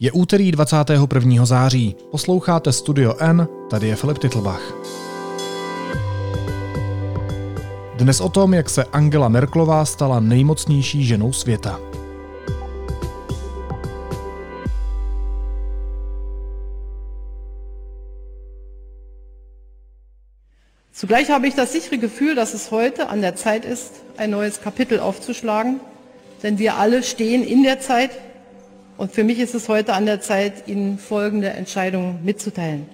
Je úterý 21. září. Posloucháte Studio N, tady je Filip Titlbach. Dnes o tom, jak se Angela Merklová stala nejmocnější ženou světa. Zugleich habe ich das sichere Gefühl, dass es heute an der Zeit ist, ein neues Kapitel aufzuschlagen, denn wir alle stehen in der Zeit und für mich ist es heute an der Zeit, Ihnen folgende Entscheidung mitzuteilen.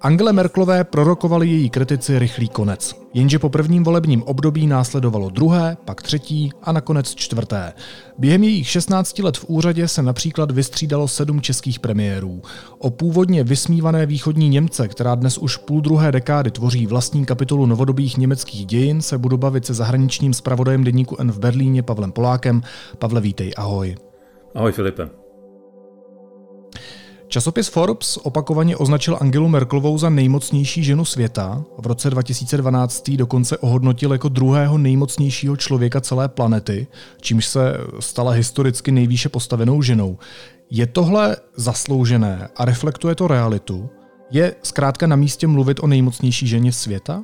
Angele Merklové prorokovali její kritici rychlý konec. Jenže po prvním volebním období následovalo druhé, pak třetí a nakonec čtvrté. Během jejich 16 let v úřadě se například vystřídalo sedm českých premiérů. O původně vysmívané východní Němce, která dnes už půl druhé dekády tvoří vlastní kapitolu novodobých německých dějin, se budu bavit se zahraničním zpravodajem deníku N v Berlíně Pavlem Polákem. Pavle, vítej, ahoj. Ahoj Filipe. Časopis Forbes opakovaně označil Angelu Merklovou za nejmocnější ženu světa. V roce 2012 dokonce ohodnotil jako druhého nejmocnějšího člověka celé planety, čímž se stala historicky nejvýše postavenou ženou. Je tohle zasloužené a reflektuje to realitu? Je zkrátka na místě mluvit o nejmocnější ženě světa?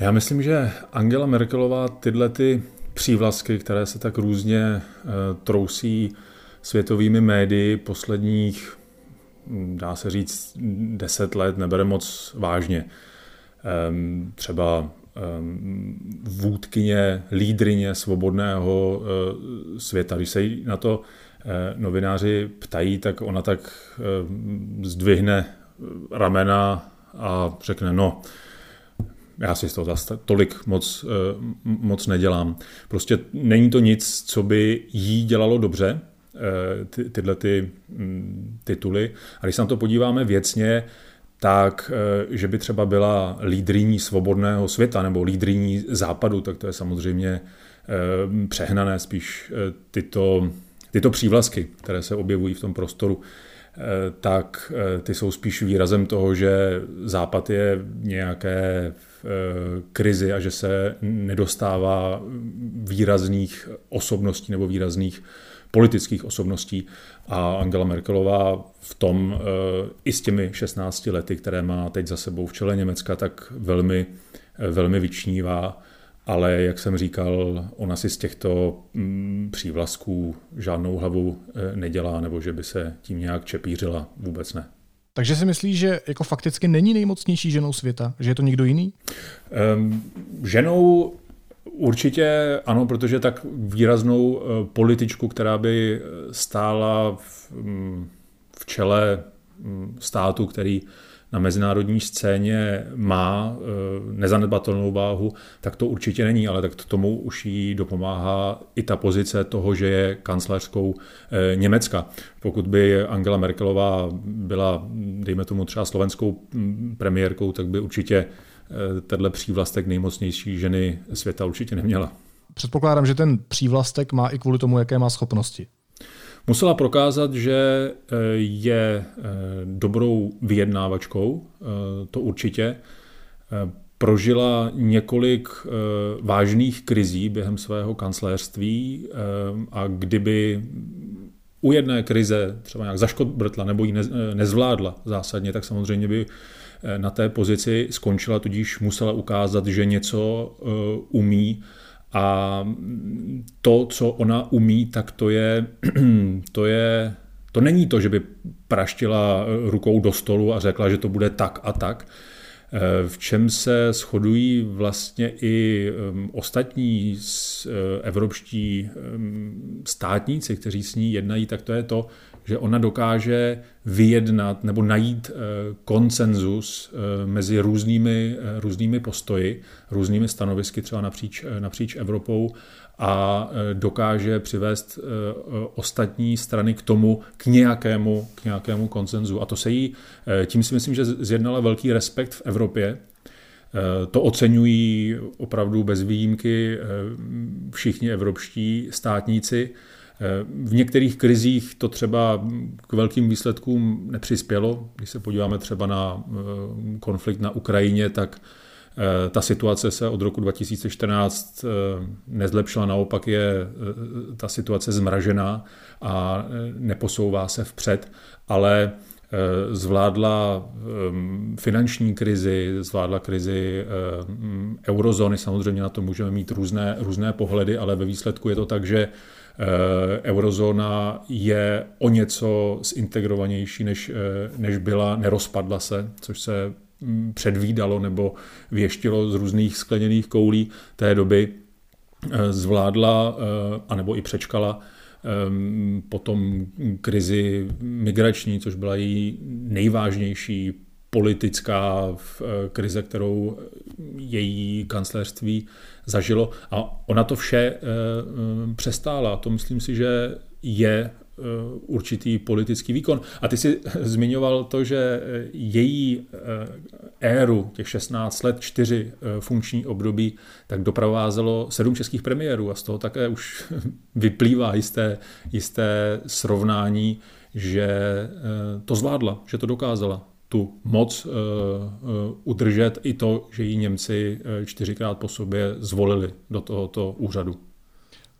Já myslím, že Angela Merkelová tyhle ty přívlastky, které se tak různě e, trousí světovými médii posledních, dá se říct, deset let nebere moc vážně. Ehm, třeba ehm, vůdkyně, lídrině svobodného eh, světa. Když se jí na to eh, novináři ptají, tak ona tak ehm, zdvihne ramena a řekne, no, já si z toho zase tolik moc, eh, moc nedělám. Prostě není to nic, co by jí dělalo dobře, Eh, ty, tyhle ty mm, tituly. A když se na to podíváme věcně, tak, eh, že by třeba byla lídriní svobodného světa nebo lídriní západu, tak to je samozřejmě eh, přehnané spíš tyto, tyto přívlasky, které se objevují v tom prostoru tak ty jsou spíš výrazem toho, že Západ je nějaké krizi a že se nedostává výrazných osobností nebo výrazných politických osobností. A Angela Merkelová v tom eh, i s těmi 16 lety, které má teď za sebou v čele Německa, tak velmi, eh, velmi vyčnívá, ale jak jsem říkal, ona si z těchto mm, přívlastků žádnou hlavu eh, nedělá, nebo že by se tím nějak čepířila, vůbec ne. Takže si myslíš, že jako fakticky není nejmocnější ženou světa, že je to někdo jiný? Um, ženou Určitě ano, protože tak výraznou eh, političku, která by eh, stála v, mm, v čele mm, státu, který na mezinárodní scéně má eh, nezanedbatelnou váhu, tak to určitě není, ale tak tomu už jí dopomáhá i ta pozice toho, že je kancléřskou Německa. Pokud by Angela Merkelová byla, dejme tomu třeba slovenskou mm, premiérkou, tak by určitě Eh, tenhle přívlastek nejmocnější ženy světa určitě neměla. Předpokládám, že ten přívlastek má i kvůli tomu, jaké má schopnosti. Musela prokázat, že eh, je eh, dobrou vyjednávačkou, to určitě. Prožila několik vážných krizí během svého kancléřství a kdyby u jedné krize třeba nějak zaškodbrtla nebo ji nezvládla zásadně, tak samozřejmě by Eh, na té pozici skončila, tudíž musela ukázat, že něco eh, umí a to, co ona umí, tak to je, to je to není to, že by praštila rukou do stolu a řekla, že to bude tak a tak. Eh, v čem se shodují vlastně i ostatní evropští státníci, kteří s ní jednají, tak to je to, že ona dokáže vyjednat nebo najít eh, konsenzus eh, mezi různými, eh, různými postoji, různými stanovisky třeba napříč, napříč Evropou a dokáže přivést ostatní strany k tomu, k nějakému, k nějakému konsenzu. A to se jí, tím si myslím, že zjednala velký respekt v Evropě, to oceňují opravdu bez výjimky všichni evropští státníci. V některých krizích to třeba k velkým výsledkům nepřispělo. Když se podíváme třeba na eh, konflikt na Ukrajině, tak ta situace se od roku 2014 nezlepšila, naopak je ta situace zmražená a neposouvá se vpřed, ale Eh, zvládla finanční krizi, zvládla krizi eurozóny, samozřejmě na to můžeme mít různé, různé pohledy, ale ve výsledku je to tak, že eh, eurozóna je o něco zintegrovanější, než, eh, než byla, nerozpadla se, což se hm, předvídalo nebo věštilo z různých skleněných koulí té doby, zvládla, anebo i přečkala potom krizi migrační, což byla její nejvážnější politická eh, krize, kterou její kancléřství zažilo. A ona to vše eh, eh, přestála. To myslím si, že je určitý politický výkon. A ty si zmiňoval to, že její éru, těch 16 let, čtyři funkční období, tak doprovázelo sedm českých premiérů a z toho také už vyplývá jisté, jisté srovnání, že to zvládla, že to dokázala tu moc udržet i to, že ji Němci čtyřikrát po sobě zvolili do tohoto úřadu.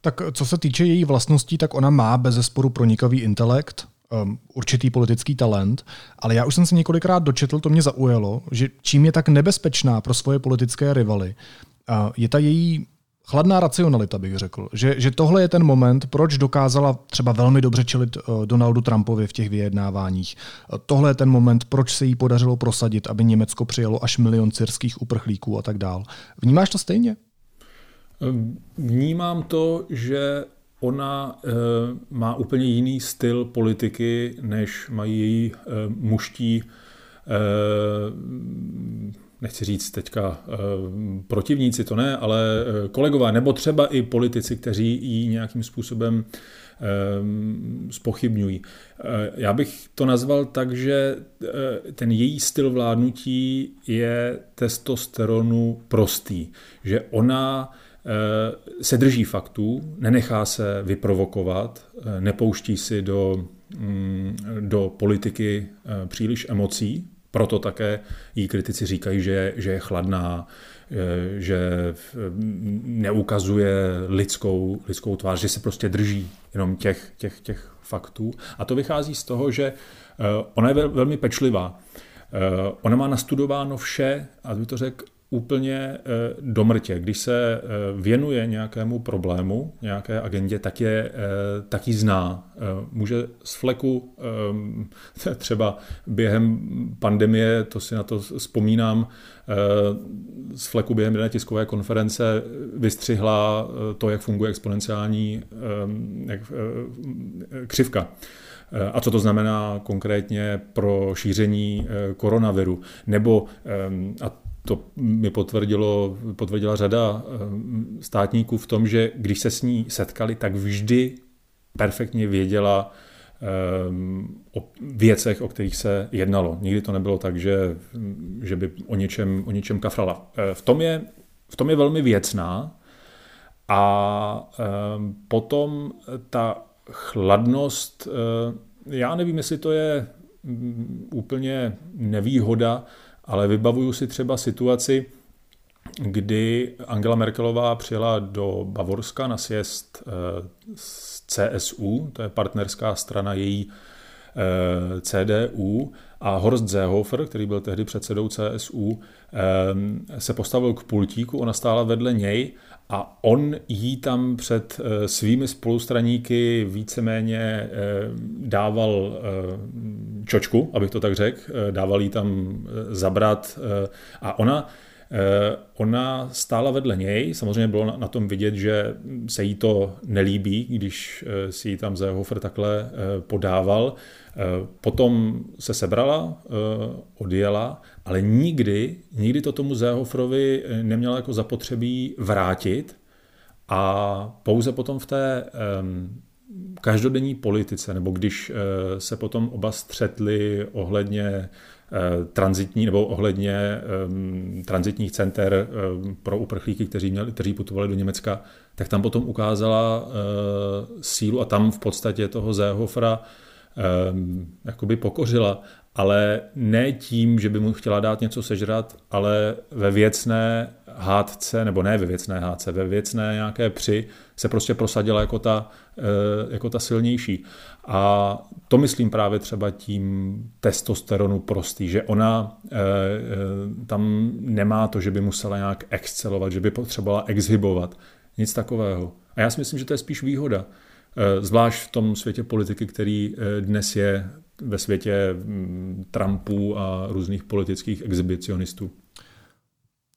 Tak co se týče její vlastností, tak ona má bez zesporu pronikavý intelekt, um, určitý politický talent, ale já už jsem se několikrát dočetl, to mě zaujalo, že čím je tak nebezpečná pro svoje politické rivaly, uh, je ta její chladná racionalita, bych řekl. Že, že tohle je ten moment, proč dokázala třeba velmi dobře čelit uh, Donaldu Trumpovi v těch vyjednáváních. Uh, tohle je ten moment, proč se jí podařilo prosadit, aby Německo přijalo až milion syrských uprchlíků a tak dál. Vnímáš to stejně? Vnímám to, že ona eh, má úplně jiný styl politiky, než mají její eh, muští eh, nechci říct teďka protivníci, to ne, ale kolegové, nebo třeba i politici, kteří ji nějakým způsobem spochybňují. Já bych to nazval tak, že ten její styl vládnutí je testosteronu prostý, že ona Eh, se drží faktů, nenechá se vyprovokovat, eh, nepouští si do, mm, do politiky eh, příliš emocí, proto také jí kritici říkají, že, že je chladná, že neukazuje lidskou, lidskou tvář, že se prostě drží jenom těch, těch, těch faktů. A to vychází z toho, že ona je velmi pečlivá. Ona má nastudováno vše, a by to řekl, úplně eh, do mrtě. Když se eh, věnuje nějakému problému, nějaké agendě, tak, je, eh, tak ji zná. Může z fleku třeba během pandemie, to si na to vzpomínám, z fleku během jedné tiskové konference vystřihla to, jak funguje exponenciální křivka. A co to znamená konkrétně pro šíření koronaviru? Nebo, a to mi potvrdilo, potvrdila řada eh, státníků v tom, že když se s ní setkali, tak vždy perfektně věděla eh, o věcech, o kterých se jednalo. Nikdy to nebylo tak, že, že by o něčem, o něčem kafrala. Eh, v tom, je, v tom je velmi věcná a potom ta chladnost, já nevím, jestli to je mm, úplně nevýhoda, ale vybavuju si třeba situaci, kdy Angela Merkelová přijela do Bavorska na sjezd z eh, CSU, to je partnerská strana její eh, CDU, a Horst Seehofer, který byl tehdy předsedou CSU, eh, se postavil k pultíku, ona stála vedle něj a on jí tam před eh, svými spolustraníky víceméně eh, dával eh, čočku, abych to tak řekl, dával jí tam zabrat a ona Ona stála vedle něj, samozřejmě bylo na tom vidět, že se jí to nelíbí, když si ji tam Zehofer takhle podával. Potom se sebrala, odjela ale nikdy, nikdy to tomu Zéhofrovi eh, nemělo jako zapotřebí vrátit a pouze potom v té um, každodenní politice, nebo když se potom oba střetli ohledně transitní nebo ohledně um, transitních center um, pro uprchlíky, kteří, měli, kteří putovali do Německa, tak tam potom ukázala uh, sílu a tam v podstatě toho Zéhofra um, jakoby pokořila ale ne tím, že by mu chtěla dát něco sežrat, ale ve věcné hádce, nebo ne ve věcné hádce, ve věcné nějaké při se prostě prosadila jako ta, eh, jako ta silnější. A to myslím právě třeba tím testosteronu prostý, že ona eh, eh, tam nemá to, že by musela nějak excelovat, že by potřebovala exhibovat. Nic takového. A já si myslím, že to je spíš výhoda. Zvlášť v tom světě politiky, který dnes je ve světě mm, Trumpů a různých politických exhibicionistů.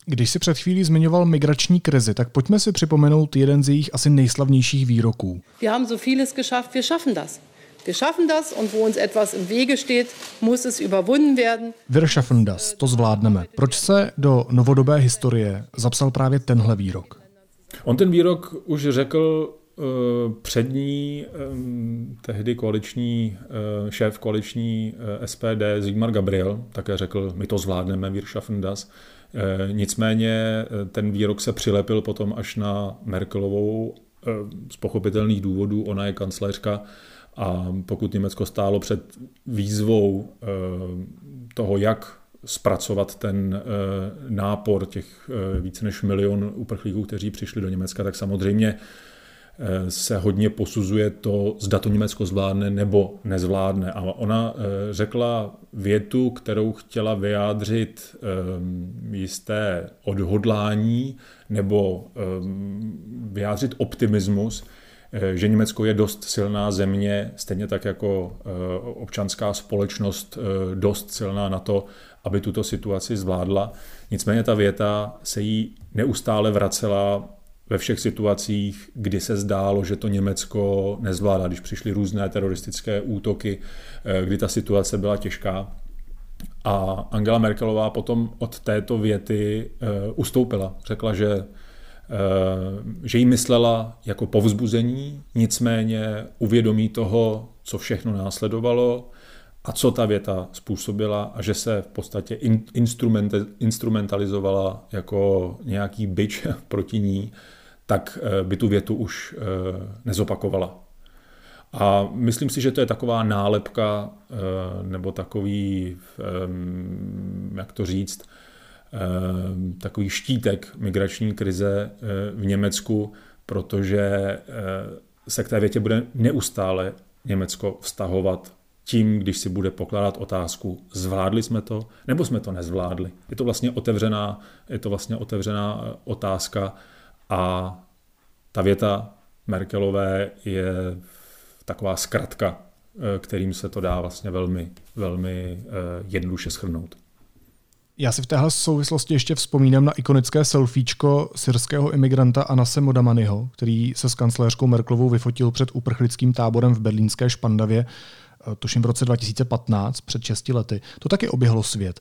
Když si před chvílí zmiňoval migrační krizi, tak pojďme si připomenout jeden z jejich asi nejslavnějších výroků. Wir haben so vieles geschafft, wir schaffen das. Wir schaffen das und wo uns etwas im Wege steht, muss es überwunden werden. Wir schaffen das, to zvládneme. Proč se do novodobé historie zapsal právě tenhle výrok? On ten výrok už řekl přední um, tehdy koaliční uh, šéf koaliční SPD Zigmar Gabriel, také řekl, my to zvládneme, wir schaffen das. Eh, nicméně eh, ten výrok se přilepil potom až na Merkelovou eh, z pochopitelných důvodů. Ona je kancléřka a pokud Německo stálo před výzvou toho, jak zpracovat ten nápor těch více než milion uprchlíků, kteří přišli do Německa, tak samozřejmě Eh, se hodně posuzuje to, zda to Německo zvládne nebo nezvládne. A ona eh, řekla větu, kterou chtěla vyjádřit eh, jisté odhodlání nebo vyjádřit optimismus, že Německo je dost silná země, stejně tak jako občanská společnost dost silná na to, aby tuto situaci zvládla. Nicméně ta věta se jí neustále vracela ve všech situacích, kdy se zdálo, že to Německo nezvládá, když přišly různé teroristické útoky, eh, kdy ta situace byla těžká. A Angela Merkelová potom od této věty eh, ustoupila. Řekla, že, eh, že jí myslela jako povzbuzení, nicméně uvědomí toho, co všechno následovalo a co ta věta způsobila a že se v podstatě instrumentalizovala jako nějaký byč proti ní tak eh, by tu větu už eh, nezopakovala. A myslím si, že to je taková nálepka eh, nebo takový, jak to říct, takový štítek migrační krize v Německu, protože se k té větě bude neustále Německo vztahovat tím, když si bude pokládat otázku, zvládli jsme to, nebo jsme to nezvládli. Je to vlastně otevřená, je to vlastně otevřená otázka, a ta věta Merkelové je taková zkratka, eh, kterým se to dá vlastně velmi, velmi eh, jednoduše schrnout. Já si v téhle souvislosti ještě vzpomínám na ikonické selfiečko syrského imigranta Anase Modamanyho, který se s kancléřkou Merklovou vyfotil před uprchlickým táborem v berlínské Špandavě, eh, tuším v roce 2015, před 6 lety. To taky oběhlo svět.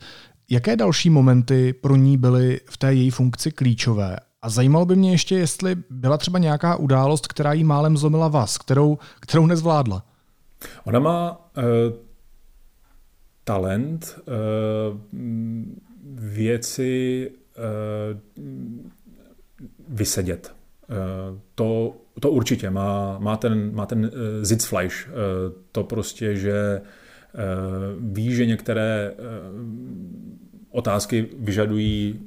Jaké další momenty pro ní byly v té její funkci klíčové a zajímalo by mě ještě, jestli byla třeba nějaká událost, která jí málem zlomila vás, kterou, kterou nezvládla. Ona má uh, talent uh, věci uh, vysedět. Uh, to, to určitě má, má ten, má ten uh, Sitzfleisch. Uh, to prostě, že uh, ví, že některé otázky vyžadují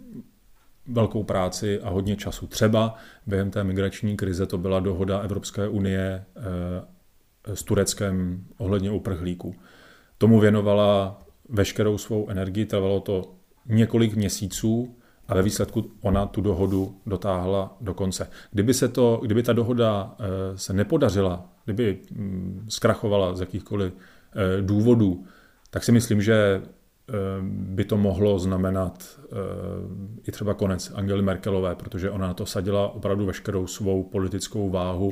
velkou práci a hodně času. Třeba během té migrační krize to byla dohoda Evropské unie eh, s Tureckem ohledně uprchlíků. Tomu věnovala veškerou svou energii, trvalo to několik měsíců a ve výsledku ona tu dohodu dotáhla do konce. Kdyby, se to, kdyby ta dohoda eh, se nepodařila, kdyby mm, zkrachovala z jakýchkoliv eh, důvodů, tak si myslím, že by to mohlo znamenat eh, i třeba konec Angely Merkelové, protože ona na to sadila opravdu veškerou svou politickou váhu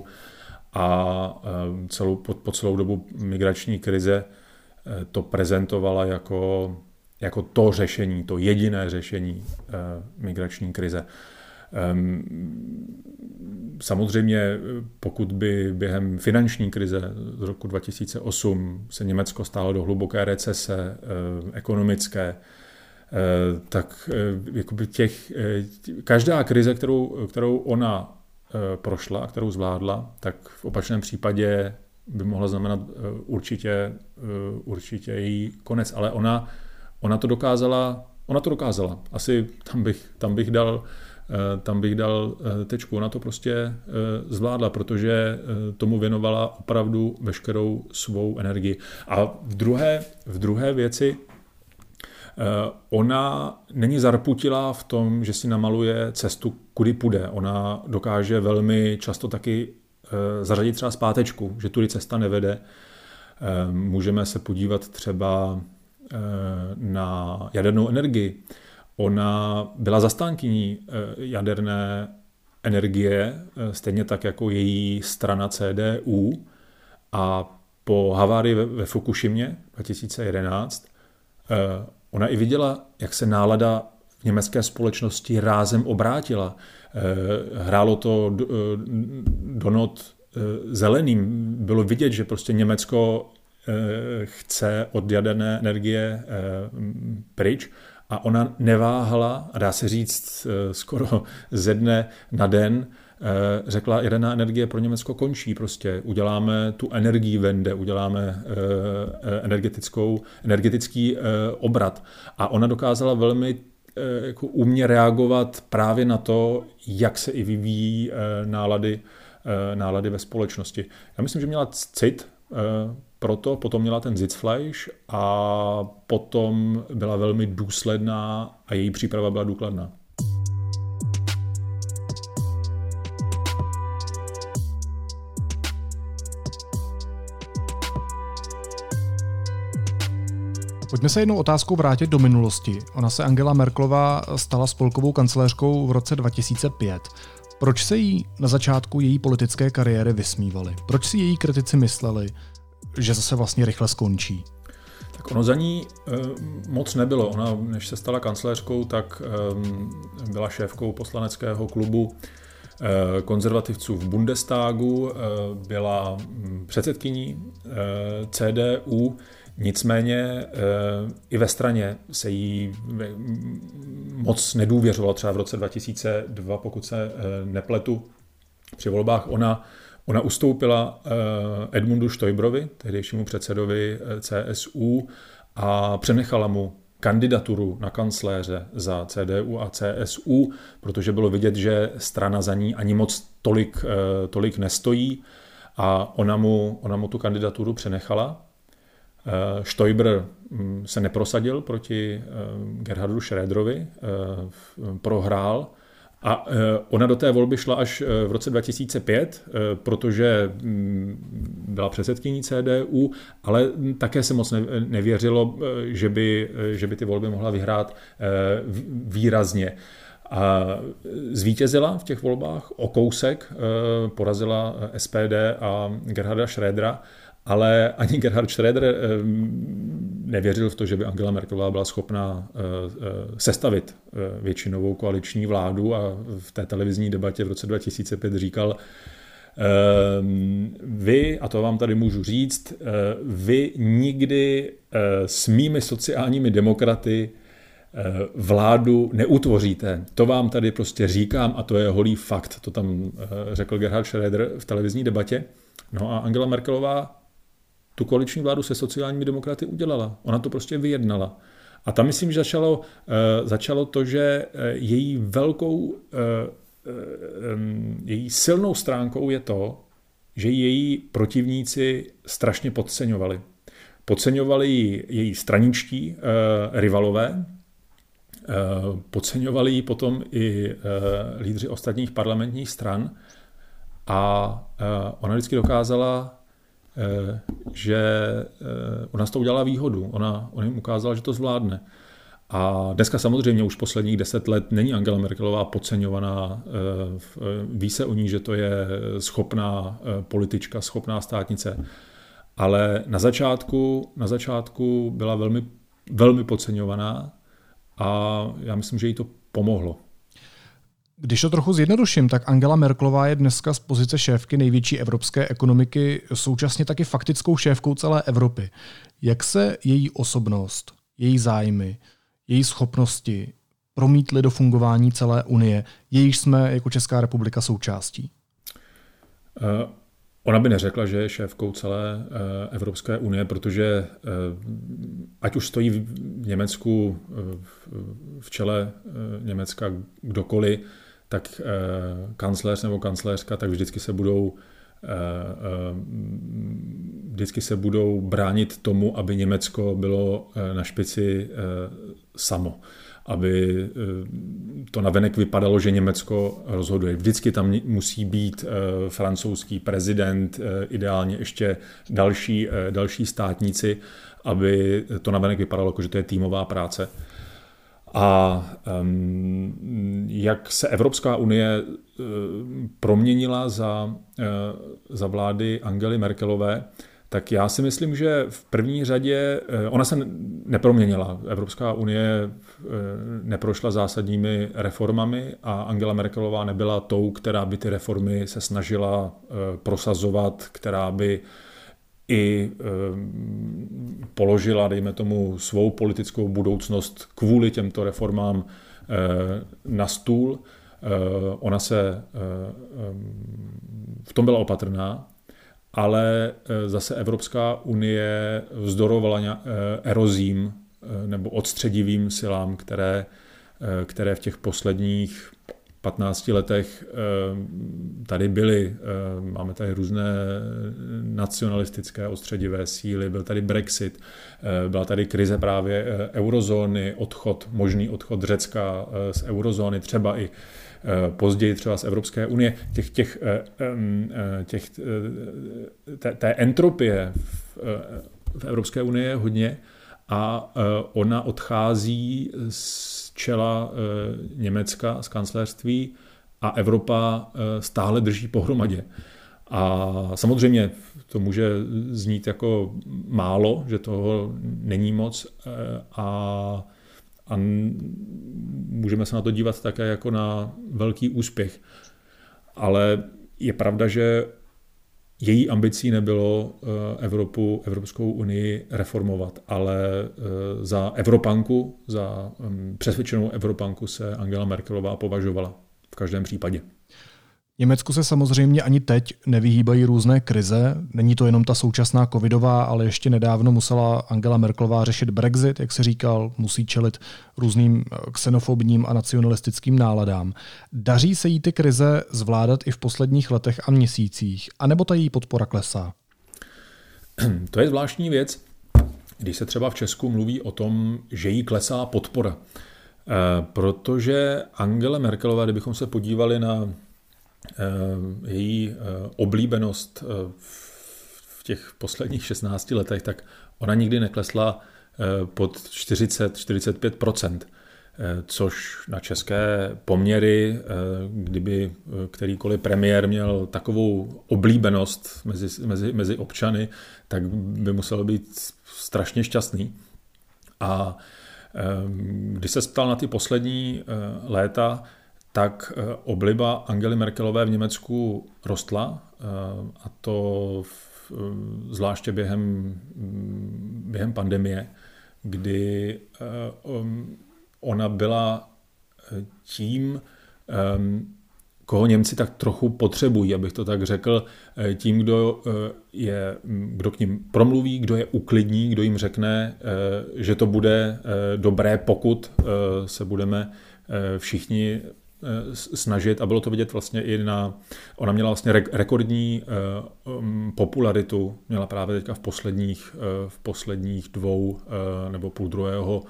a eh, celou, po, po celou dobu migrační krize eh, to prezentovala jako, jako to řešení, to jediné řešení migrační krize. Ehm, samozřejmě, pokud by během finanční krize z roku 2008 se Německo stálo do hluboké recese eh, ekonomické, eh, tak eh, těch, každá krize, kterou, kterou ona prošla kterou zvládla, tak v opačném případě by mohla znamenat určitě, určitě její konec. Ale ona, ona to dokázala, ona to dokázala. Asi tam bych, tam bych dal tam bych dal tečku. Ona to prostě zvládla, protože tomu věnovala opravdu veškerou svou energii. A v druhé, v druhé věci, Eh, ona není zarputilá v tom, že si namaluje cestu, kudy půjde. Ona dokáže velmi často taky eh, zařadit třeba zpátečku, že tudy cesta nevede. Eh, můžeme se podívat třeba na jadernou energii. Ona byla zastánkyní jaderné energie, stejně tak jako její strana CDU a po havárii ve Fukushimě 2011 Ona i viděla, jak se nálada v německé společnosti rázem obrátila. Eh, hrálo to eh, do not eh, zeleným. Bylo vidět, že prostě Německo chce od jaderné energie pryč a ona neváhala, dá se říct skoro ze dne na den, Eh, řekla, jaderná energie pro Německo končí prostě. Uděláme tu energii vende, uděláme eh, energetickou, energetický eh, obrat. A ona dokázala velmi jako umě reagovat právě na to, jak se i vyvíjí nálady, nálady ve společnosti. Já myslím, že měla cit proto, potom měla ten Sitzfleisch a potom byla velmi důsledná a její příprava byla důkladná. Pojďme se jednou otázkou vrátit do minulosti. Ona se Angela Merklová stala spolkovou kancléřkou v roce 2005. Proč se jí na začátku její politické kariéry vysmívali? Proč si její kritici mysleli, že zase vlastně rychle skončí? Tak ono za ní e, moc nebylo. Ona, než se stala kancléřkou, tak e, byla šéfkou poslaneckého klubu e, konzervativců v Bundestagu, byla předsedkyní e, CDU, Nicméně eh, i ve straně se jí moc nedůvěřovalo, třeba v roce 2002, pokud se eh, nepletu, při volbách ona, ona ustoupila eh, Edmundu Štojbrovi, tehdejšímu předsedovi CSU, a přenechala mu kandidaturu na kancléře za CDU a CSU, protože bylo vidět, že strana za ní ani moc tolik, tolik nestojí a ona mu, ona mu tu kandidaturu přenechala. Eh, Stoiber mm, se neprosadil proti eh, Gerhardu Schröderovi, eh, prohrál a ona do té volby šla až v roce 2005, protože mm, byla předsedkyní CDU, ale také se moc nevěřilo, že by, že by ty volby mohla vyhrát výrazně. A zvítězila v těch volbách o kousek, porazila SPD a Gerharda Schrödera, ale ani Gerhard Schröder eh, nevěřil v to, že by Angela Merkelová byla schopná eh, eh, sestavit většinovou koaliční vládu a v té televizní debatě v roce 2005 říkal, vy, a to vám tady můžu říct, vy nikdy s mými sociálními demokraty vládu neutvoříte. To vám tady prostě říkám a to je holý fakt. To tam řekl Gerhard Schröder v televizní debatě. No a Angela Merkelová tu koaliční vládu se sociálními demokraty udělala. Ona to prostě vyjednala. A tam myslím, že začalo, uh, začalo to, že uh, její velkou, um, její silnou stránkou je to, že její protivníci strašně podceňovali. Podceňovali její straničtí rivalové, podceňovali ji potom i lídři ostatních parlamentních stran a ona vždycky dokázala Eh, že eh, ona z toho udělala výhodu. Ona, ona jim ukázala, že to zvládne. A dneska samozřejmě už posledních deset let není Angela Merkelová podceňovaná. Eh, ví se o ní, že to je schopná politička, schopná státnice. Ale na začátku, na začátku byla velmi, velmi podceňovaná a já myslím, že jí to pomohlo. Když to trochu zjednoduším, tak Angela Merklová je dneska z pozice šéfky největší evropské ekonomiky současně taky faktickou šéfkou celé Evropy. Jak se její osobnost, její zájmy, její schopnosti promítly do fungování celé Unie, jejíž jsme jako Česká republika součástí? Uh, Ona by neřekla, že je šéfkou celé Evropské unie, protože ať už stojí v Německu v čele Německa kdokoliv, tak kancléř nebo kancléřka, tak vždycky se budou vždycky se budou bránit tomu, aby Německo bylo na špici samo aby eh, to navenek vypadalo, že Německo rozhoduje. Vždycky tam musí být eh, francouzský prezident, eh, ideálně ještě další, další státníci, aby to navenek vypadalo, jako že to je týmová práce. A jak se Evropská unie proměnila za, za vlády Angely Merkelové, tak já si myslím, že v první řadě eh, ona se neproměnila. Evropská unie eh, neprošla zásadními reformami a Angela Merkelová nebyla tou, která by ty reformy se snažila eh, prosazovat, která by i položila, dejme tomu, svou politickou budoucnost kvůli těmto reformám na stůl. Ona se v tom byla opatrná ale eh, zase Evropská unie vzdorovala eh, erozím eh, nebo odstředivým silám, které, které v těch posledních 15 letech tady byly. Máme tady různé nacionalistické odstředivé síly, byl tady Brexit, byla tady krize právě eurozóny, odchod, možný odchod Řecka z eurozóny, třeba i Eh, později třeba z Evropské unie, těch, těch, eh, eh, těch, té, té entropie v, v Evropské unii je hodně a ona odchází čela Německa, z kancelářství a Evropa stále drží pohromadě. A samozřejmě to může znít jako málo, že toho není moc a a můžeme se na to dívat také jako na velký úspěch. Ale je pravda, že její ambicí nebylo eh, Evropu, Evropskou unii reformovat, ale eh, za Evropanku, za mm, přesvědčenou Evropanku se Angela Merkelová považovala v každém případě. Německu se samozřejmě ani teď nevyhýbají různé krize. Není to jenom ta současná covidová, ale ještě nedávno musela Angela Merkelová řešit Brexit, jak se říkal, musí čelit různým eh, xenofobním a nacionalistickým náladám. Daří se jí ty krize zvládat i v posledních letech a měsících, anebo ta její podpora klesá? To je zvláštní věc, když se třeba v Česku mluví o tom, že jí klesá podpora. Eh, protože Angela Merkelová, kdybychom se podívali na její eh, oblíbenost eh, v těch posledních 16 letech, tak ona nikdy neklesla pod 40-45% což na české poměry, kdyby kterýkoliv premiér měl takovou oblíbenost mezi, mezi, mezi občany, tak by musel být strašně šťastný. A když se ptal na ty poslední léta, tak eh, obliba Angely Merkelové v Německu rostla eh, a to v, eh, zvláště během, mm, během pandemie, kdy um, ona byla tím, koho Němci tak trochu potřebují, abych to tak řekl, tím, kdo, je, mm, kdo k ním promluví, kdo je uklidní, kdo jim řekne, že to bude dobré, pokud se budeme všichni snažit a bylo to vidět vlastně i na, ona měla vlastně rekordní eh, um, popularitu, měla právě teďka v posledních, eh, v posledních dvou nebo půl druhého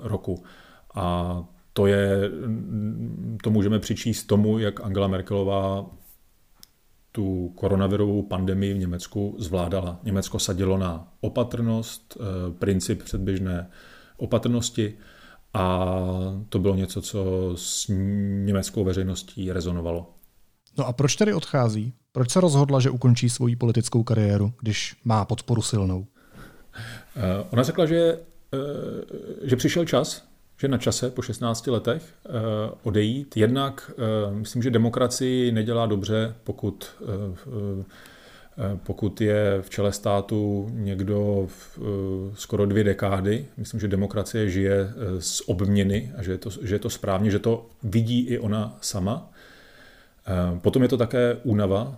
roku. A to je, to můžeme přičíst tomu, jak Angela Merkelová tu koronavirovou pandemii v Německu zvládala. Německo sadilo na opatrnost, princip předběžné opatrnosti a to bylo něco, co s německou veřejností rezonovalo. No a proč tedy odchází? Proč se rozhodla, že ukončí svoji politickou kariéru, když má podporu silnou? Eh, ona řekla, že, eh, že přišel čas, že na čase po 16 letech eh, odejít. Jednak myslím, že demokracii nedělá dobře, pokud pokud je v čele státu někdo v, eh, skoro dvě dekády, myslím, že demokracie žije eh, z obměny a že je, to, že je to správně, že to vidí i ona sama. Potom je to také únava,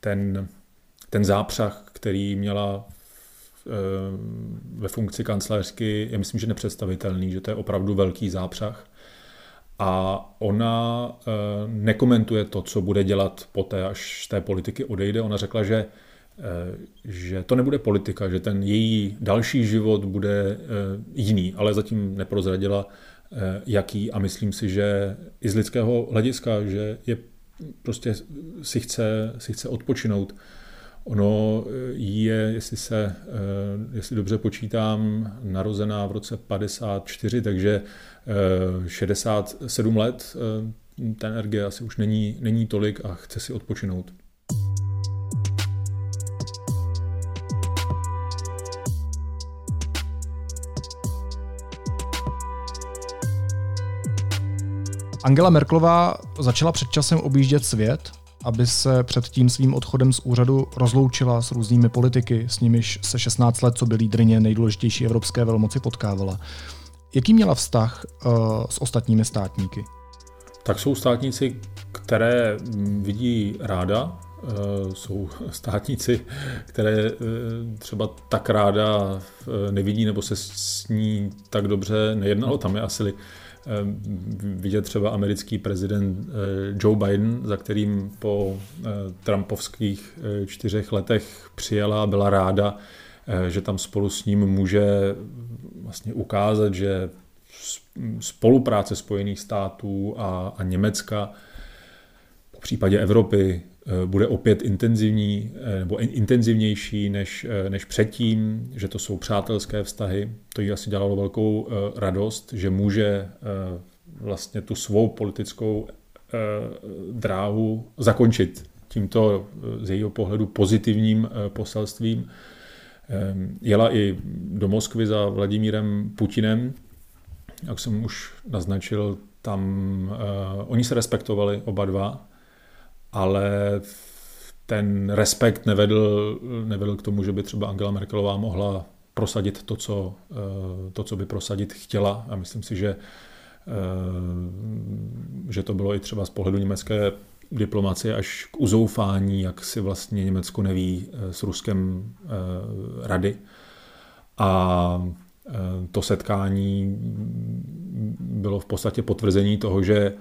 ten, ten zápřah, který měla ve funkci kancelářky, je myslím, že nepředstavitelný, že to je opravdu velký zápřah. A ona nekomentuje to, co bude dělat poté, až z té politiky odejde. Ona řekla, že Eh, že to nebude politika, že ten její další život bude eh, jiný, ale zatím neprozradila, eh, jaký a myslím si, že i z lidského hlediska, že je prostě si chce, si chce odpočinout. Ono je, jestli se, jestli dobře počítám, narozená v roce 54, takže 67 let, ta energie asi už není, není tolik a chce si odpočinout. Angela Merklová začala před časem objíždět svět, aby se před tím svým odchodem z úřadu rozloučila s různými politiky, s nimiž se 16 let, co by lídrině nejdůležitější evropské velmoci potkávala. Jaký měla vztah uh, s ostatními státníky? Tak jsou státníci, které vidí ráda, uh, jsou státníci, které uh, třeba tak ráda nevidí nebo se s ní tak dobře nejednalo. Tam je asi vidět třeba americký prezident eh, Joe Biden, za kterým po eh, trumpovských eh, čtyřech letech přijela a byla ráda, že tam spolu s ním může vlastně ukázat, že spolupráce Spojených států a, a Německa v případě Evropy Eh, bude opět intenzivní eh, nebo intenzivnější než, eh, než předtím, že to jsou přátelské vztahy. To jí asi dělalo velkou radost, že může vlastně tu svou politickou dráhu zakončit tímto z jejího pohledu pozitivním poselstvím. Jela i do Moskvy za Vladimírem Putinem, jak jsem už naznačil, tam oni se respektovali oba dva, ale ten respekt nevedl, nevedl k tomu, že by třeba Angela Merkelová mohla prosadit to, co, eh, to, co by prosadit chtěla. A myslím si, že, eh, že to bylo i třeba z pohledu německé diplomacie až k uzoufání, jak si vlastně Německo neví eh, s Ruskem rady. A to setkání bylo v podstatě potvrzení toho, že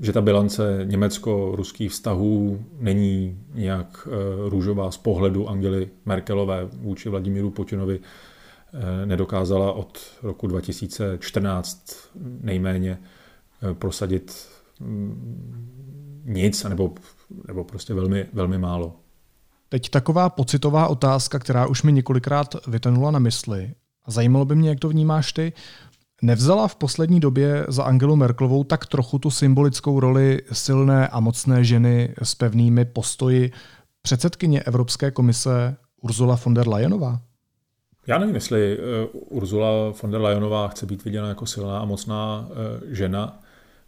že ta bilance německo-ruských vztahů není nějak eh, růžová z pohledu Angely Merkelové vůči Vladimíru Putinovi eh, nedokázala od roku 2014 nejméně eh, prosadit nic, nebo, nebo prostě velmi, velmi málo. Teď taková pocitová otázka, která už mi několikrát vytenula na mysli. A zajímalo by mě, jak to vnímáš ty. Nevzala v poslední době za Angelu Merklovou tak trochu tu symbolickou roli silné a mocné ženy s pevnými postoji předsedkyně Evropské komise Ursula von der Leyenová? Já nevím, jestli eh, Ursula von der Leyenová chce být viděna jako silná a mocná eh, žena.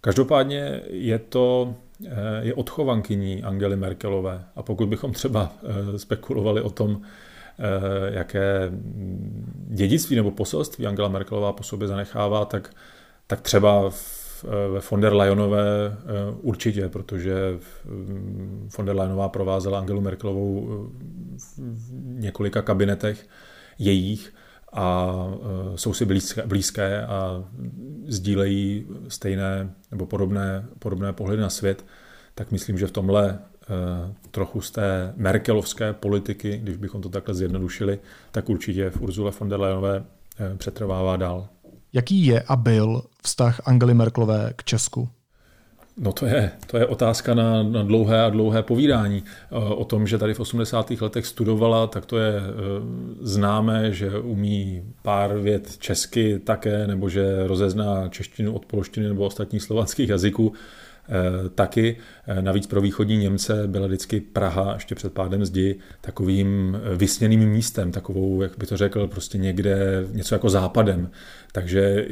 Každopádně je to eh, je odchovankyní Angely Merkelové. A pokud bychom třeba spekulovali o tom, Eh, jaké dědictví nebo poselství Angela Merkelová po sobě zanechává, tak, tak třeba ve von der Leyenové eh, určitě, protože mm, von der Leyenová provázela Angelu Merkelovou eh, v několika kabinetech jejich a jsou si blízké, blízké a sdílejí stejné nebo podobné, podobné pohledy na svět, tak myslím, že v tomhle Eh, trochu z té merkelovské politiky, když bychom to takhle zjednodušili, tak určitě v Urzule von der Leyenové eh, přetrvává dál. Jaký je a byl vztah Angely Merkelové k Česku? No to je, to je otázka na, na dlouhé a dlouhé povídání. Eh, o tom, že tady v 80. letech studovala, tak to je známé, že umí pár vět česky také, nebo že rozezná češtinu od polštiny nebo ostatních slovanských jazyků. Eh, taky. Eh, navíc pro východní Němce byla vždycky Praha ještě před pádem zdi takovým eh, vysněným místem, takovou, jak by to řekl, prostě někde něco jako západem. Takže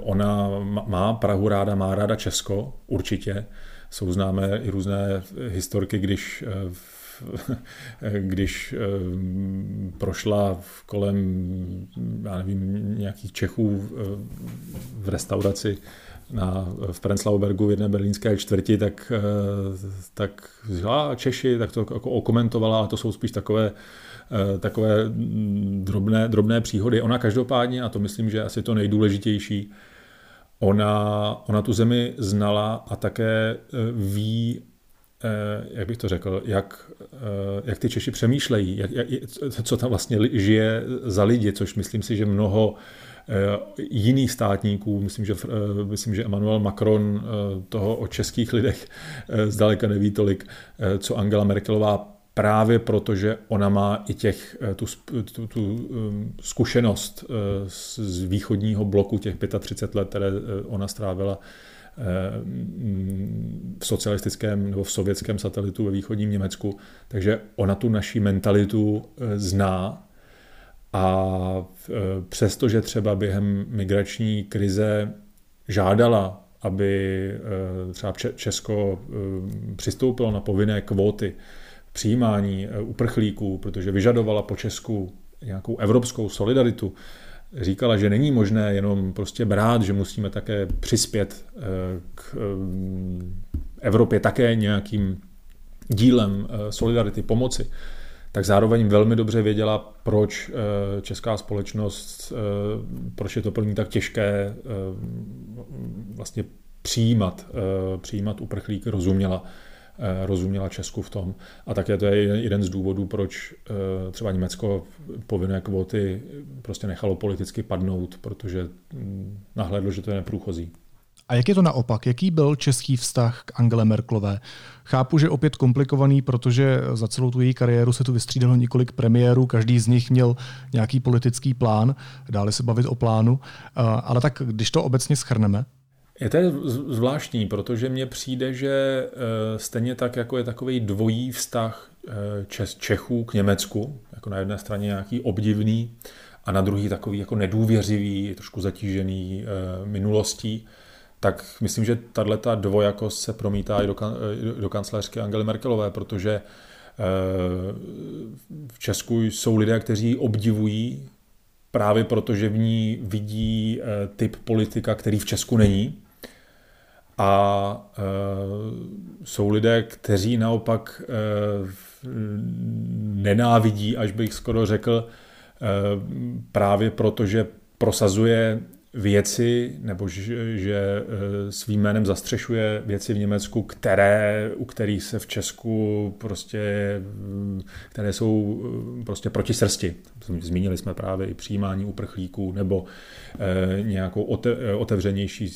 ona má Prahu ráda, má ráda Česko, určitě. Jsou známé i různé historky, když když prošla kolem, já nevím, nějakých Čechů v restauraci na, v Prenzlaubergu v jedné berlínské čtvrti, tak, tak a Češi, tak to jako okomentovala, a to jsou spíš takové takové drobné, drobné příhody. Ona každopádně, a to myslím, že asi to nejdůležitější, ona, ona tu zemi znala a také ví, Eh, jak bych to řekl, jak, eh, jak ty Češi přemýšlejí, jak, jak, co tam vlastně žije za lidi, což myslím si, že mnoho eh, jiných státníků, myslím, že, myslím, že Emmanuel Macron toho o českých lidech zdaleka neví tolik, co Angela Merkelová právě proto, že ona má i těch, tu, tu, tu zkušenost z východního bloku těch 35 let, které ona strávila v socialistickém nebo v sovětském satelitu ve východním Německu. Takže ona tu naší mentalitu eh, zná a eh, přestože třeba během migrační krize žádala, aby eh, třeba Česko přistoupilo na povinné kvóty přijímání uprchlíků, protože vyžadovala po Česku nějakou evropskou solidaritu, říkala, že není možné jenom prostě brát, že musíme také přispět k Evropě také nějakým dílem solidarity, pomoci, tak zároveň velmi dobře věděla, proč česká společnost, proč je to pro ní tak těžké vlastně přijímat, přijímat uprchlíky, rozuměla Eh, rozuměla Česku v tom. A také to je jeden z důvodů, proč eh, třeba Německo povinné kvóty prostě nechalo politicky padnout, protože hm, nahlédlo, že to je neprůchozí. A jak je to naopak? Jaký byl český vztah k Angele Merklové? Chápu, že opět komplikovaný, protože za celou tu její kariéru se tu vystřídalo několik premiérů, každý z nich měl nějaký politický plán, dále se bavit o plánu, eh, ale tak když to obecně schrneme, je to zvláštní, protože mně přijde, že eh, stejně tak, jako je takový dvojí vztah eh, Čechů k Německu, jako na jedné straně nějaký obdivný a na druhý takový jako nedůvěřivý, trošku zatížený minulostí, tak myslím, že tato dvojakost se promítá i do, do kancelářské Angely Merkelové, protože v Česku jsou lidé, kteří obdivují právě proto, že v ní vidí typ politika, který v Česku není. A e, jsou lidé, kteří naopak nenávidí, až bych skoro řekl, právě proto, že prosazuje věci, nebo že, že eh, svým jménem zastřešuje věci v Německu, které, u kterých se v Česku prostě, mm, které jsou eh, prostě proti srsti. Zmínili jsme právě i přijímání uprchlíků, nebo eh, nějakou otevřenější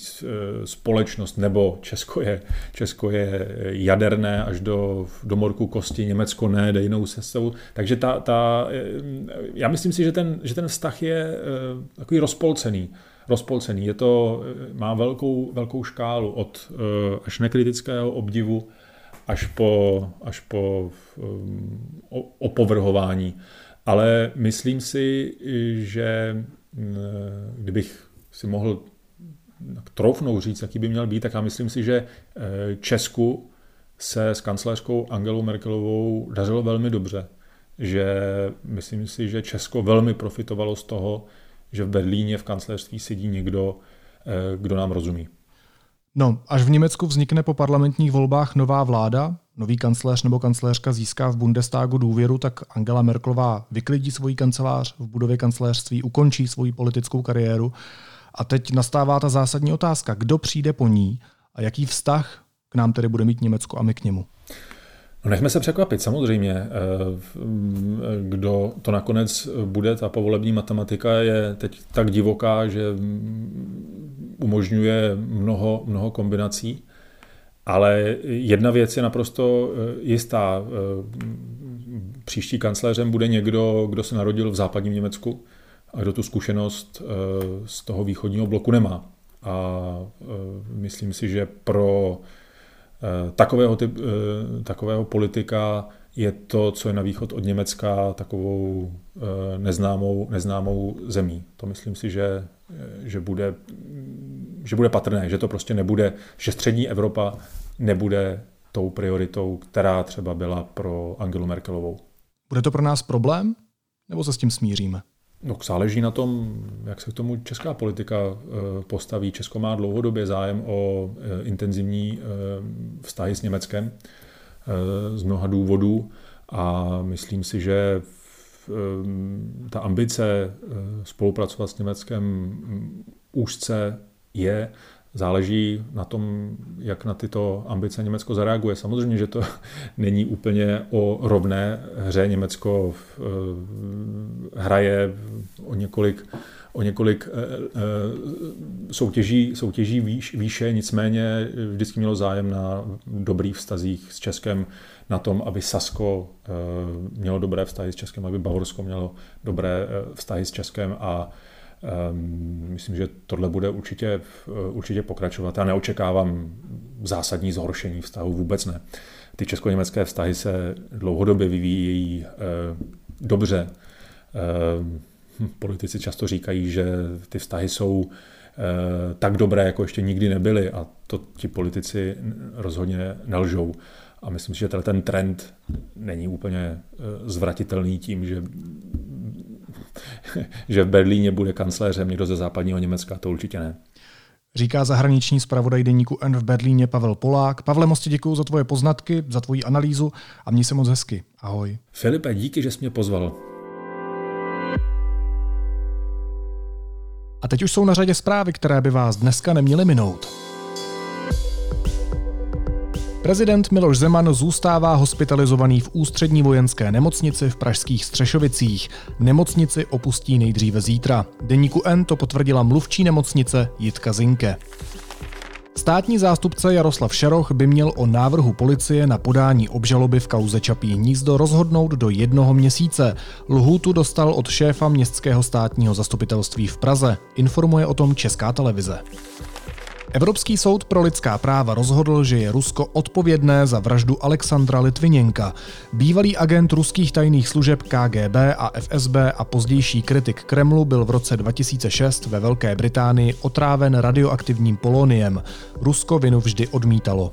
společnost, nebo Česko je, Česko je jaderné až do, do morku kosti, Německo ne, jde jinou cestou. Takže ta, ta, já myslím si, že ten, že ten vztah je takový rozpolcený rozpolcený. Je to, má velkou, velkou škálu od eh, až nekritického obdivu až po, až po um, opovrhování. Ale myslím si, že mm, kdybych si mohl troufnout říct, jaký by měl být, tak já myslím si, že eh, Česku se s kancelářkou Angelou Merkelovou dařilo velmi dobře. Že myslím si, že Česko velmi profitovalo z toho, že v Berlíně v kancelářství sedí někdo, eh, kdo nám rozumí. No, až v Německu vznikne po parlamentních volbách nová vláda, nový kancléř nebo kancléřka získá v Bundestagu důvěru, tak Angela Merklová vyklidí svoji kancelář v budově kancelářství, ukončí svoji politickou kariéru. A teď nastává ta zásadní otázka, kdo přijde po ní a jaký vztah k nám tedy bude mít Německo a my k němu. No nechme se překvapit, samozřejmě. Eh, kdo to nakonec bude, ta povolební matematika je teď tak divoká, že umožňuje mnoho, mnoho kombinací. Ale jedna věc je naprosto eh, jistá. Eh, příští kancléřem bude někdo, kdo se narodil v západním Německu a kdo tu zkušenost z toho východního bloku nemá. A myslím si, že pro takového, typ, eh, takového politika je to, co je na východ od Německa takovou eh, neznámou, neznámou zemí. To myslím si, že, že, bude, že bude patrné, že to prostě nebude, že střední Evropa nebude tou prioritou, která třeba byla pro Angelu Merkelovou. Bude to pro nás problém, nebo se s tím smíříme? No, záleží na tom, jak se k tomu česká politika postaví. Česko má dlouhodobě zájem o intenzivní vztahy s Německem z mnoha důvodů a myslím si, že ta ambice spolupracovat s Německem mm, úzce je Záleží na tom, jak na tyto ambice Německo zareaguje. Samozřejmě, že to není úplně o rovné hře. Německo eh, hraje o několik, o několik eh, eh, soutěží, soutěží výš, výše, nicméně vždycky mělo zájem na dobrých vztazích s Českem, na tom, aby Sasko mělo dobré vztahy s Českem, aby Bavorsko mělo dobré vztahy s Českem a myslím, že tohle bude určitě, určitě pokračovat. Já neočekávám zásadní zhoršení vztahu, vůbec ne. Ty česko-německé vztahy se dlouhodobě vyvíjejí eh, dobře. Ehm, politici často říkají, že ty vztahy jsou eh, tak dobré, jako ještě nikdy nebyly a to ti politici rozhodně nelžou. A myslím si, že ten trend není úplně eh, zvratitelný tím, že že v Berlíně bude kancléřem někdo ze západního Německa, to určitě ne. Říká zahraniční zpravodaj deníku N v Berlíně Pavel Polák. Pavle, moc děkuji za tvoje poznatky, za tvoji analýzu a měj se moc hezky. Ahoj. Filipe, díky, že jsi mě pozval. A teď už jsou na řadě zprávy, které by vás dneska neměly minout. Prezident Miloš Zeman zůstává hospitalizovaný v ústřední vojenské nemocnici v pražských Střešovicích. Nemocnici opustí nejdříve zítra. Deníku N to potvrdila mluvčí nemocnice Jitka Zinke. Státní zástupce Jaroslav Šaroch by měl o návrhu policie na podání obžaloby v kauze Čapí hnízdo rozhodnout do jednoho měsíce. Lhůtu dostal od šéfa městského státního zastupitelství v Praze. Informuje o tom Česká televize. Evropský soud pro lidská práva rozhodl, že je Rusko odpovědné za vraždu Alexandra Litviněnka. Bývalý agent ruských tajných služeb KGB a FSB a pozdější kritik Kremlu byl v roce 2006 ve Velké Británii otráven radioaktivním poloniem. Rusko vinu vždy odmítalo.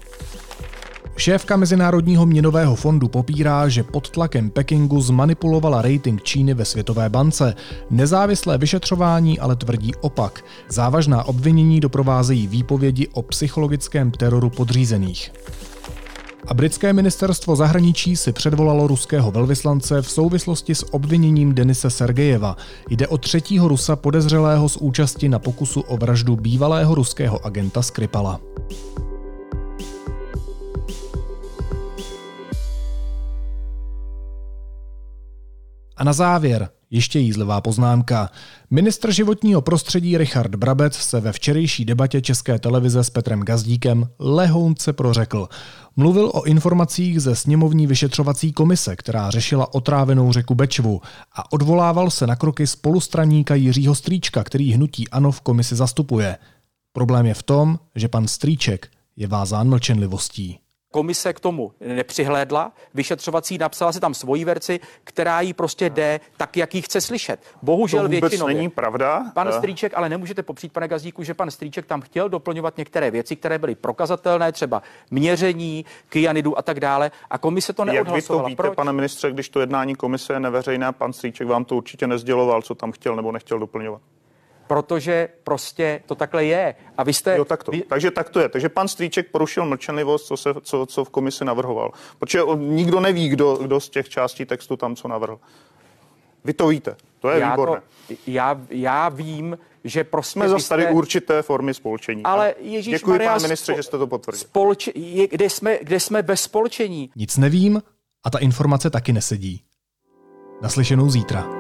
Šéfka Mezinárodního měnového fondu popírá, že pod tlakem Pekingu zmanipulovala rating Číny ve Světové bance. Nezávislé vyšetřování ale tvrdí opak. Závažná obvinění doprovázejí výpovědi o psychologickém teroru podřízených. A britské ministerstvo zahraničí si předvolalo ruského velvyslance v souvislosti s obviněním Denise Sergejeva. Jde o třetího Rusa podezřelého z účasti na pokusu o vraždu bývalého ruského agenta Skripala. A na závěr ještě jízlivá poznámka. Ministr životního prostředí Richard Brabec se ve včerejší debatě České televize s Petrem Gazdíkem lehounce prořekl. Mluvil o informacích ze sněmovní vyšetřovací komise, která řešila otrávenou řeku Bečvu a odvolával se na kroky spolustraníka Jiřího Strýčka, který hnutí ANO v komisi zastupuje. Problém je v tom, že pan Strýček je vázán mlčenlivostí. Komise k tomu nepřihlédla, vyšetřovací napsala si tam svoji verzi, která jí prostě jde tak, jak ji chce slyšet. Bohužel to vůbec většinově. není pravda. Pan Strýček, ale nemůžete popřít, pane Gazdíku, že pan Strýček tam chtěl doplňovat některé věci, které byly prokazatelné, třeba měření, kyanidu a tak dále. A komise to neodhlasovala. Jak vy to víte, Proč? pane ministře, když to jednání komise je neveřejné, pan Strýček vám to určitě nezděloval, co tam chtěl nebo nechtěl doplňovat protože prostě to takhle je. A vy jste... Jo, tak to. Vy... Takže tak to je. Takže pan Strýček porušil mlčenlivost, co, se, co, co v komisi navrhoval. Protože nikdo neví, kdo, kdo z těch částí textu tam co navrhl. Vy to víte. To je já výborné. To, já, já vím, že prostě... Jsme zase jste... tady určité formy spolčení. Ale Ježíš Děkuji, Maria, pane ministře, že jste to potvrdil. Spolč... Je, kde, jsme, kde jsme bez spolčení? Nic nevím a ta informace taky nesedí. Naslyšenou zítra.